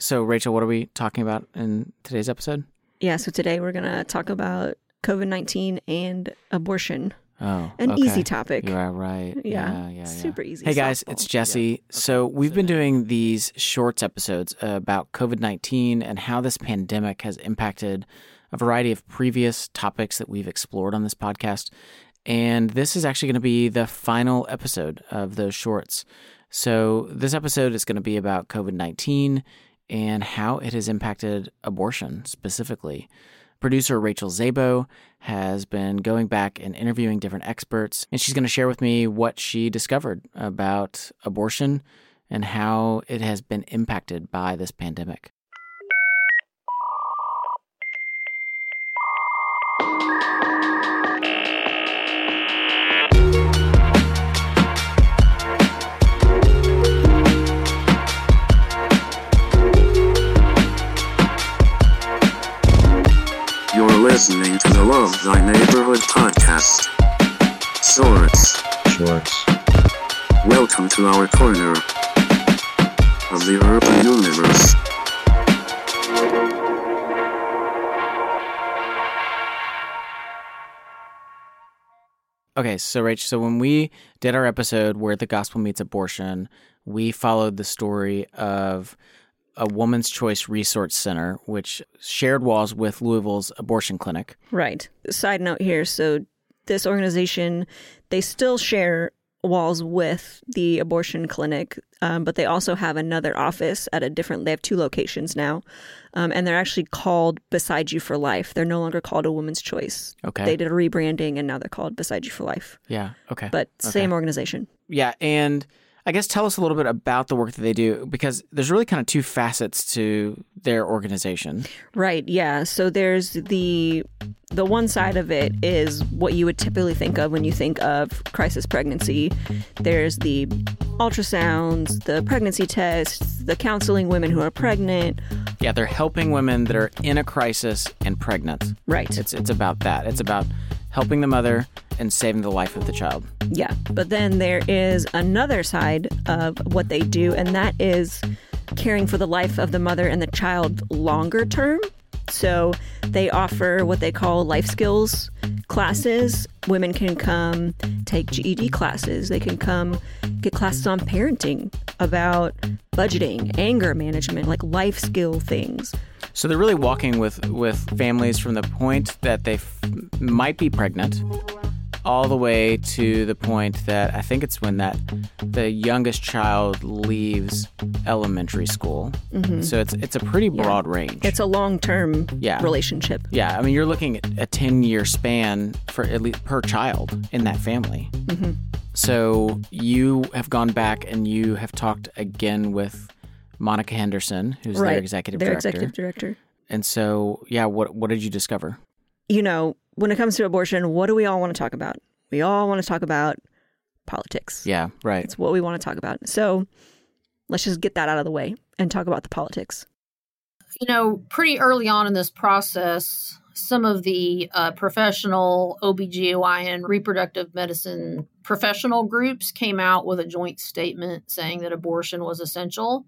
So, Rachel, what are we talking about in today's episode? Yeah, so today we're going to talk about COVID 19 and abortion. Oh, An okay. easy topic. Yeah, right. Yeah, Yeah, yeah, yeah. super easy. Hey guys, softball. it's Jesse. So we've been doing these shorts episodes about COVID 19 and how this pandemic has impacted a variety of previous topics that we've explored on this podcast. And this is actually going to be the final episode of those shorts. So this episode is going to be about COVID 19 and how it has impacted abortion specifically. Producer Rachel Zabo has been going back and interviewing different experts, and she's going to share with me what she discovered about abortion and how it has been impacted by this pandemic. Listening to the Love Thy Neighborhood podcast. Shorts. Shorts. Welcome to our corner of the urban universe. Okay, so Rach, so when we did our episode where the gospel meets abortion, we followed the story of a woman's choice resource center, which shared walls with Louisville's abortion clinic. Right. Side note here. So, this organization, they still share walls with the abortion clinic, um, but they also have another office at a different, they have two locations now. Um, and they're actually called Beside You for Life. They're no longer called a woman's choice. Okay. They did a rebranding and now they're called Beside You for Life, Yeah. Okay. but same organization. Yeah, and I guess tell us a little bit about the work that they do because there's really kind of two facets to their organization. Right. Yeah. So there's the the one side of it is what you would typically think of when you think of crisis pregnancy. There's the ultrasounds, the pregnancy tests, the counseling women who are pregnant. Yeah, they're helping women that are in a crisis and pregnant. Right. It's it's about that. It's about helping the mother and saving the life of the child. Yeah. But then there is another side of what they do, and that is caring for the life of the mother and the child longer term. So they offer what they call life skills classes. Women can come take GED classes. They can come get classes on parenting, about budgeting, anger management, like life skill things. So they're really walking with with families from the point that they f- might be pregnant all the way to the point that I think it's when that the youngest child leaves elementary school. So it's it's a pretty broad range. It's a long term Yeah. relationship. Yeah, I mean, you're looking at a 10 year span for at least per child in that family. Mm-hmm. So you have gone back and you have talked again with Monica Henderson, who's right. their executive Their director. executive director. And so, yeah, what what did you discover? you know, when it comes to abortion, what do we all want to talk about? We all want to talk about politics. Yeah, right. It's what we want to talk about. So let's just get that out of the way and talk about the politics. you know, pretty early on in this process, some of the uh, professional OBGYN reproductive medicine professional groups came out with a joint statement saying that abortion was essential.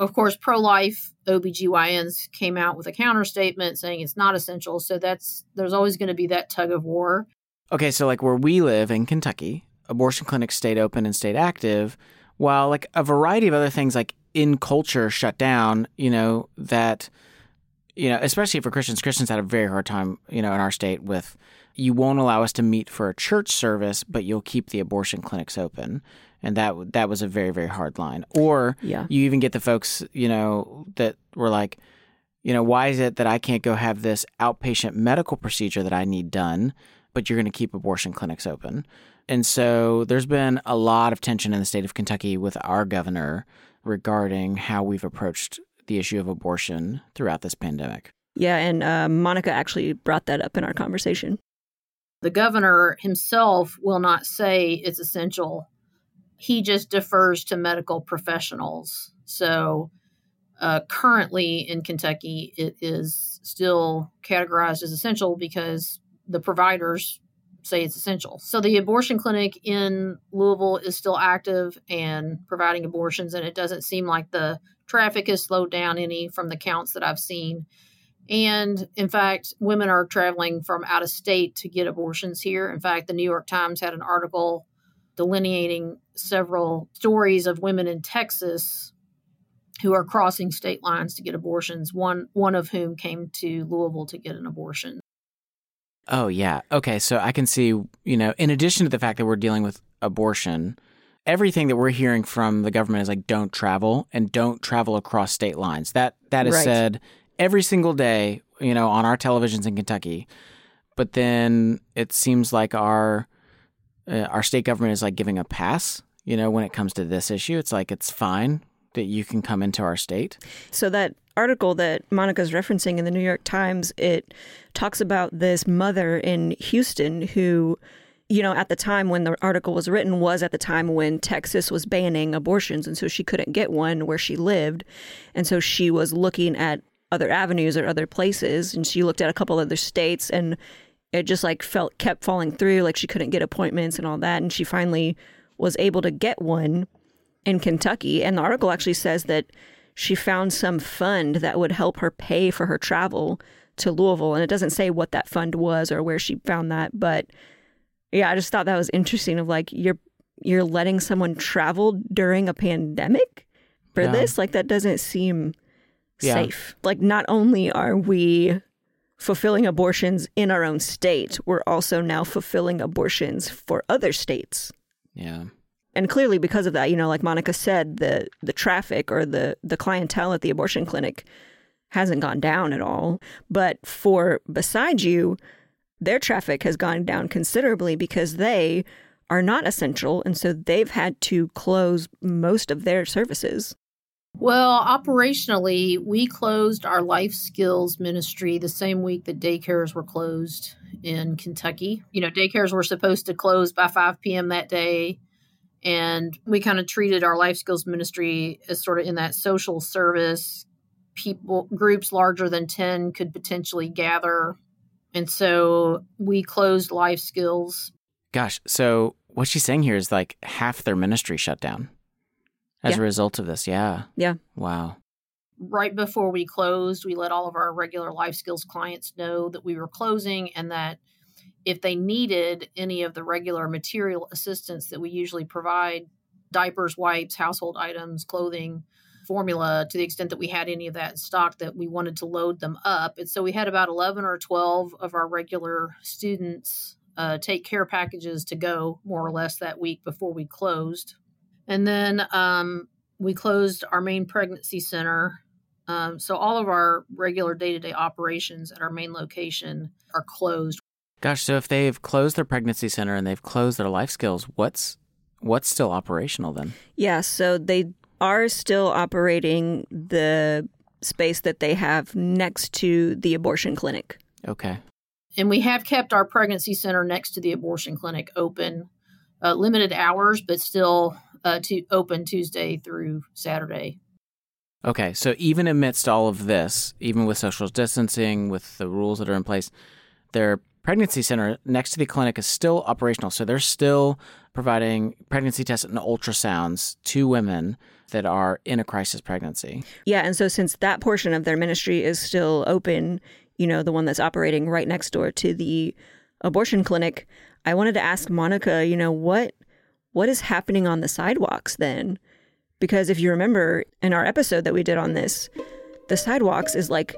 Of course, pro life OBGYNs came out with a counter statement saying it's not essential. So that's there's always going to be that tug of war. Okay, so like where we live in Kentucky, abortion clinics stayed open and stayed active, while like a variety of other things like in culture shut down, you know, that you know, especially for Christians, Christians had a very hard time, you know, in our state with you won't allow us to meet for a church service, but you'll keep the abortion clinics open. And that that was a very very hard line. Or Yeah. you even get the folks, you know, that were like, you know, why is it that I can't go have this outpatient medical procedure that I need done, but you're going to keep abortion clinics open? And so there's been a lot of tension in the state of Kentucky with our governor regarding how we've approached the issue of abortion throughout this pandemic. Yeah, and uh, Monica actually brought that up in our conversation. The governor himself will not say it's essential. He just defers to medical professionals. So, uh, currently in Kentucky, it is still categorized as essential because the providers say it's essential. So, the abortion clinic in Louisville is still active and providing abortions, and it doesn't seem like the traffic has slowed down any from the counts that I've seen. And in fact, women are traveling from out of state to get abortions here. In fact, the New York Times had an article delineating several stories of women in Texas who are crossing state lines to get abortions, one one of whom came to Louisville to get an abortion. Oh yeah. Okay, so I can see, you know, in addition to the fact that we're dealing with abortion, everything that we're hearing from the government is like don't travel and don't travel across state lines. That that is Right. said every single day, you know, on our televisions in Kentucky. But then it seems like our uh, our state government is like giving a pass, you know, when it comes to this issue. It's like it's fine that you can come into our state. So that article that Monica's referencing in the New York Times, it talks about this mother in Houston who, you know, at the time when the article was written was at the time when Texas was banning abortions and so she couldn't get one where she lived. And so she was looking at other avenues or other places and she looked at a couple other states and it just like felt kept falling through like she couldn't get appointments and all that and she finally was able to get one in Kentucky. And the article actually says that she found some fund that would help her pay for her travel to Louisville. And it doesn't say what that fund was or where she found that. But yeah, I just thought that was interesting of like you're you're letting someone travel during a pandemic for Yeah. this. Like that doesn't seem Yeah. safe. Like not only are we fulfilling abortions in our own state, we're also now fulfilling abortions for other states. Yeah. and clearly because of that you know like monica said the the traffic or the the clientele at the abortion clinic hasn't gone down at all. But for beside you their traffic has gone down considerably because they are not essential. And so they've had to close most of their services Well, operationally, we closed our life skills ministry the same week that daycares were closed in Kentucky. You know, daycares were supposed to close by 5 p.m. that day. And we kind of treated our life skills ministry as sort of in that social service. People, groups larger than 10 could potentially gather. And so we closed life skills Gosh, so what she's saying here is like half their ministry shut down as Yeah. a result of this. Yeah. Yeah. Wow. right before we closed, we let all of our regular life skills clients know that we were closing and that if they needed any of the regular material assistance that we usually provide diapers, wipes, household items, clothing, formula to the extent that we had any of that in stock that we wanted to load them up. And so we had about 11 or 12 of our regular students uh, take care packages to go more or less that week before we closed. And then um, we closed our main pregnancy center. Um, so all of our regular day to day operations at our main location are closed. Gosh, so if they've closed their pregnancy center and they've closed their life skills, what's what's still operational then? yeah so they are still operating the space that they have next to the abortion clinic Okay. And we have kept our pregnancy center next to the abortion clinic open, uh, limited hours, but still uh, to open Tuesday through Saturday. Okay. So even amidst all of this, even with social distancing, with the rules that are in place, their pregnancy center next to the clinic is still operational. So they're still providing pregnancy tests and ultrasounds to women that are in a crisis pregnancy. Yeah, and so since that portion of their ministry is still open, you know, the one that's operating right next door to the abortion clinic, I wanted to ask Monica, you know, what what is happening on the sidewalks then? Because if you remember in our episode that we did on this, the sidewalks is like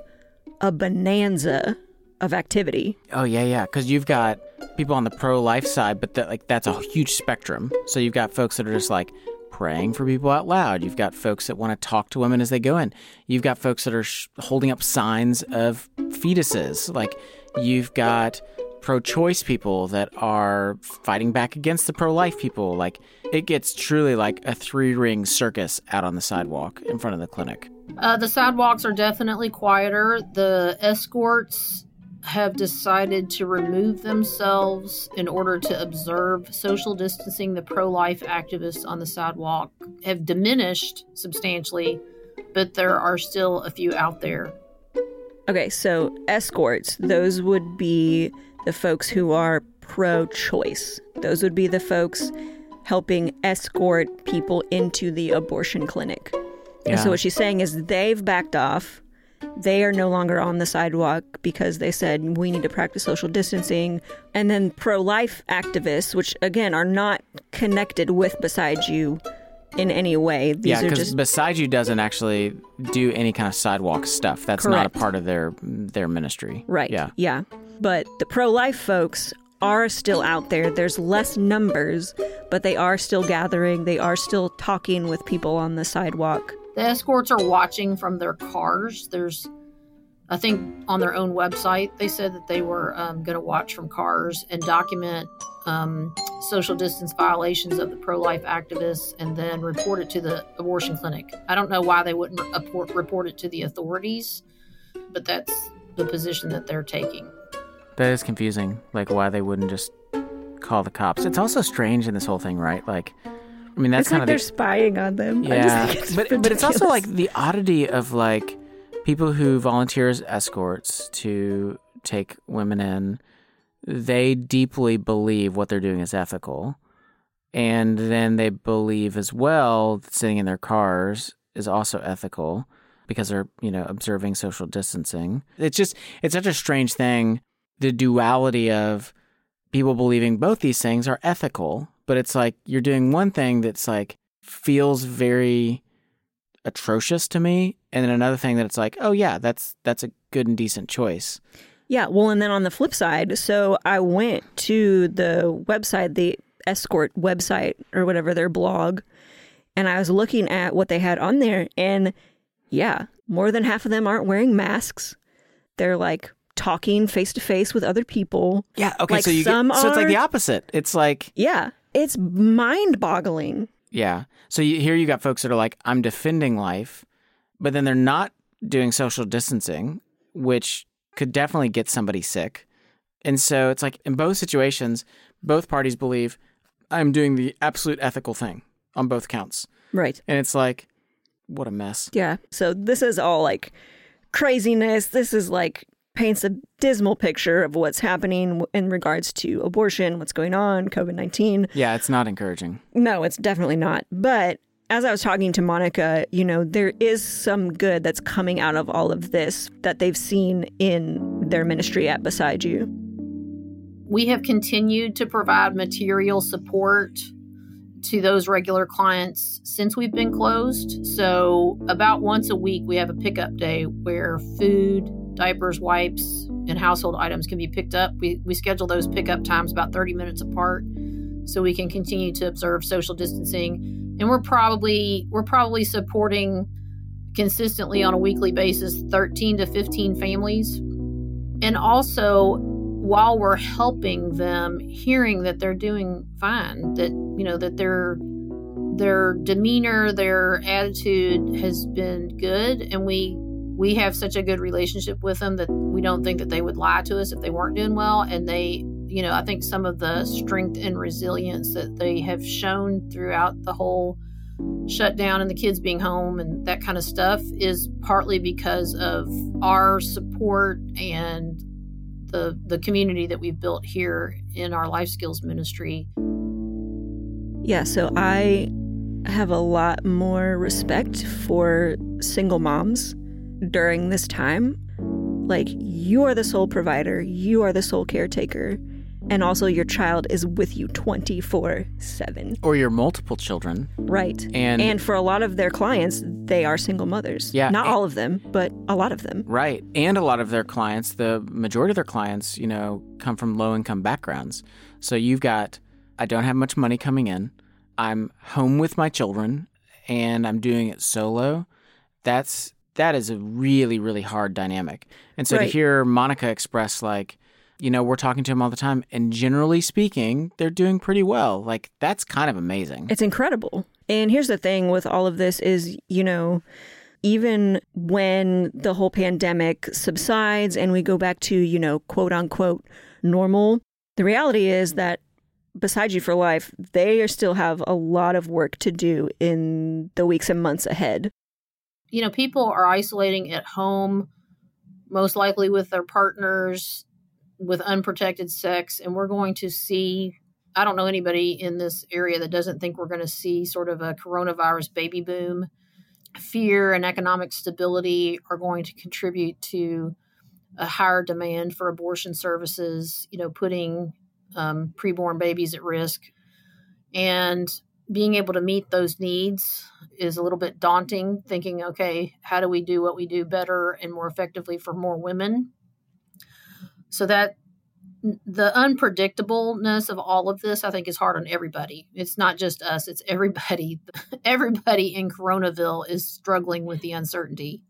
a bonanza of activity. Oh yeah, yeah. Because you've got people on the pro-life side, but that like that's a huge spectrum. So you've got folks that are just like praying for people out loud. You've got folks that want to talk to women as they go in. You've got folks that are sh- holding up signs of fetuses. Like you've got pro-choice people that are fighting back against the pro-life people. Like it gets truly like a three-ring circus out on the sidewalk in front of the clinic. Uh, the sidewalks are definitely quieter. The escorts have decided to remove themselves in order to observe social distancing. The pro life activists on the sidewalk have diminished substantially, but there are still a few out there. Okay, so escorts, those would be the folks who are pro choice. Those would be the folks helping escort people into the abortion clinic. And so what she's saying is they've backed off. They are no longer on the sidewalk because they said we need to practice social distancing. And then pro life activists, which again are not connected with Beside You in any way. These yeah, because just beside you doesn't actually do any kind of sidewalk stuff. That's not a part of their their ministry. Right. Yeah. Yeah. But the pro life folks are still out there. There's less numbers, but they are still gathering. They are still talking with people on the sidewalk. The escorts are watching from their cars. There's, I think, on their own website, they said that they were um, going to watch from cars and document um, social distance violations of the pro life activists and then report it to the abortion clinic. I don't know why they wouldn't report, report it to the authorities, but that's the position that they're taking. That is confusing. Like why they wouldn't just call the cops. It's also strange in this whole thing, right? Like, I mean, that's it's kind like of they're the, spying on them. I just yeah. think it's but but it's also like the oddity of like people who volunteer as escorts to take women in. They deeply believe what they're doing is ethical, and then they believe as well that sitting in their cars is also ethical because they're you know observing social distancing. It's just it's such a strange thing. The duality of people believing both these things are ethical, but it's like you're doing one thing that's like feels very atrocious to me, and then another thing that it's like, oh yeah, that's that's a good and decent choice. Yeah, well, and then on the flip side, so I went to the website, the escort website or whatever their blog, and I was looking at what they had on there, and yeah, more than half of them aren't wearing masks. They're like talking face to face with other people. Yeah, okay, Like so you some get, so it's like the opposite. It's like Yeah, it's mind boggling. Yeah. So you, here you got folks that are like, I'm defending life, but then they're not doing social distancing, which could definitely get somebody sick. And so it's like in both situations, both parties believe I'm doing the absolute ethical thing on both counts. Right. And it's like, what a mess. Yeah. So this is all like craziness. This is like paints a dismal picture of what's happening in regards to abortion, what's going on, COVID 19. Yeah, it's not encouraging. No, it's definitely not. But as I was talking to Monica, you know, there is some good that's coming out of all of this that they've seen in their ministry at Beside You. We have continued to provide material support to those regular clients since we've been closed. So, about once a week, we have a pickup day where food, diapers, wipes, and household items can be picked up. We, we schedule those pickup times about 30 minutes apart so we can continue to observe social distancing. And we're probably we're probably supporting consistently on a weekly basis 13 to 15 families. And also while we're helping them hearing that they're doing fine that you know that their their demeanor their attitude has been good and we we have such a good relationship with them that we don't think that they would lie to us if they weren't doing well. And they you know i think some of the strength and resilience that they have shown throughout the whole shutdown and the kids being home and that kind of stuff is partly because of our support and the the community that we've built here in our life skills ministry. Yeah, so I have a lot more respect for single moms during this time. Like, you are the sole provider, you are the sole caretaker, and also your child is with you 24 7. Or your multiple children. Right. And, And for a lot of their clients, they are single mothers. Yeah, Not and- all of them, but a lot of them. right. And a lot of their clients, the majority of their clients, you know, come from low income backgrounds. So you've got, I don't have much money coming in. I'm home with my children and I'm doing it solo. That's, that is a really, really hard dynamic. And so to hear Monica express, like, you know, we're talking to them all the time, and generally speaking, they're doing pretty well. Like, that's kind of amazing. It's incredible. And here's the thing with all of this is, you know, even when the whole pandemic subsides and we go back to, you know, quote unquote normal, the reality is that besides you for life, they are still have a lot of work to do in the weeks and months ahead. You know, people are isolating at home, most likely with their partners, with unprotected sex, and we're going to see. I don't know anybody in this area that doesn't think we're going to see sort of a coronavirus baby boom. fear and economic stability are going to contribute to a higher demand for abortion services, you know, putting um, preborn babies at risk. And being able to meet those needs is a little bit daunting, thinking, okay, how do we do what we do better and more effectively for more women? So that the unpredictableness of all of this, I think, is hard on everybody. It's not just us; it's everybody. Everybody in Coronaville is struggling with the uncertainty.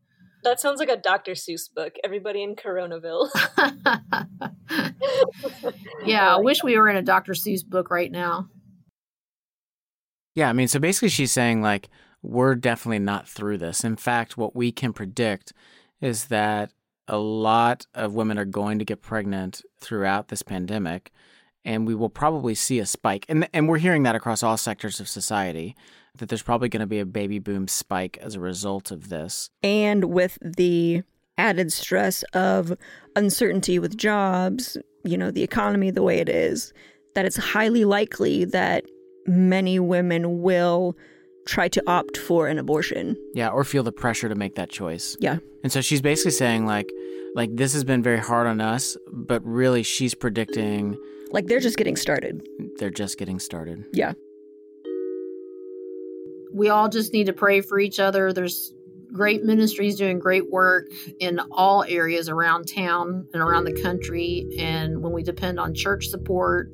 That sounds like a Dr. Seuss book. Everybody in Coronaville. yeah, I wish we were in a Dr. Seuss book right now. Yeah, I mean, so basically, she's saying like we're definitely not through this. In fact, what we can predict is that a lot of women are going to get pregnant throughout this pandemic and we will probably see a spike. And and we're hearing that across all sectors of society that there's probably going to be a baby boom spike as a result of this. And with the added stress of uncertainty with jobs you know the economy the way it is that it's highly likely that many women will try to opt for an abortion. Yeah, or feel the pressure to make that choice. Yeah. And so she's basically saying like like this has been very hard on us, but really she's predicting like they're just getting started. They're just getting started. Yeah. We all just need to pray for each other. There's great ministries doing great work in all areas around town and around the country and when we depend on church support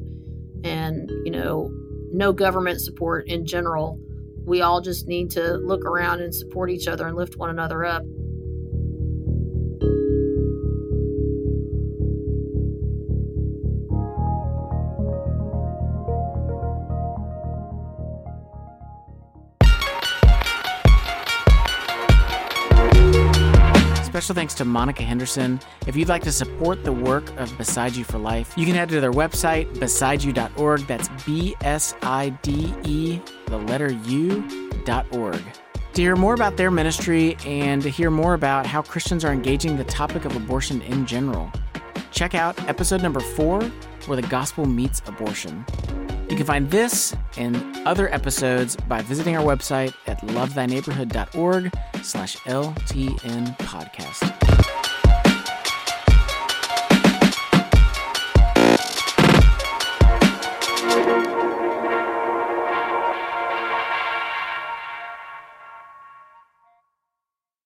and, you know, no government support in general, we all just need to look around and support each other and lift one another up. Special thanks to Monica Henderson. If you'd like to support the work of Beside You for Life, you can head to their website, besideyou.org. That's B S I D E, the letter U.org. To hear more about their ministry and to hear more about how Christians are engaging the topic of abortion in general, check out episode number four, where the gospel meets abortion. You can find this and other episodes by visiting our website at lovethyneighborhood.org slash LTN podcast.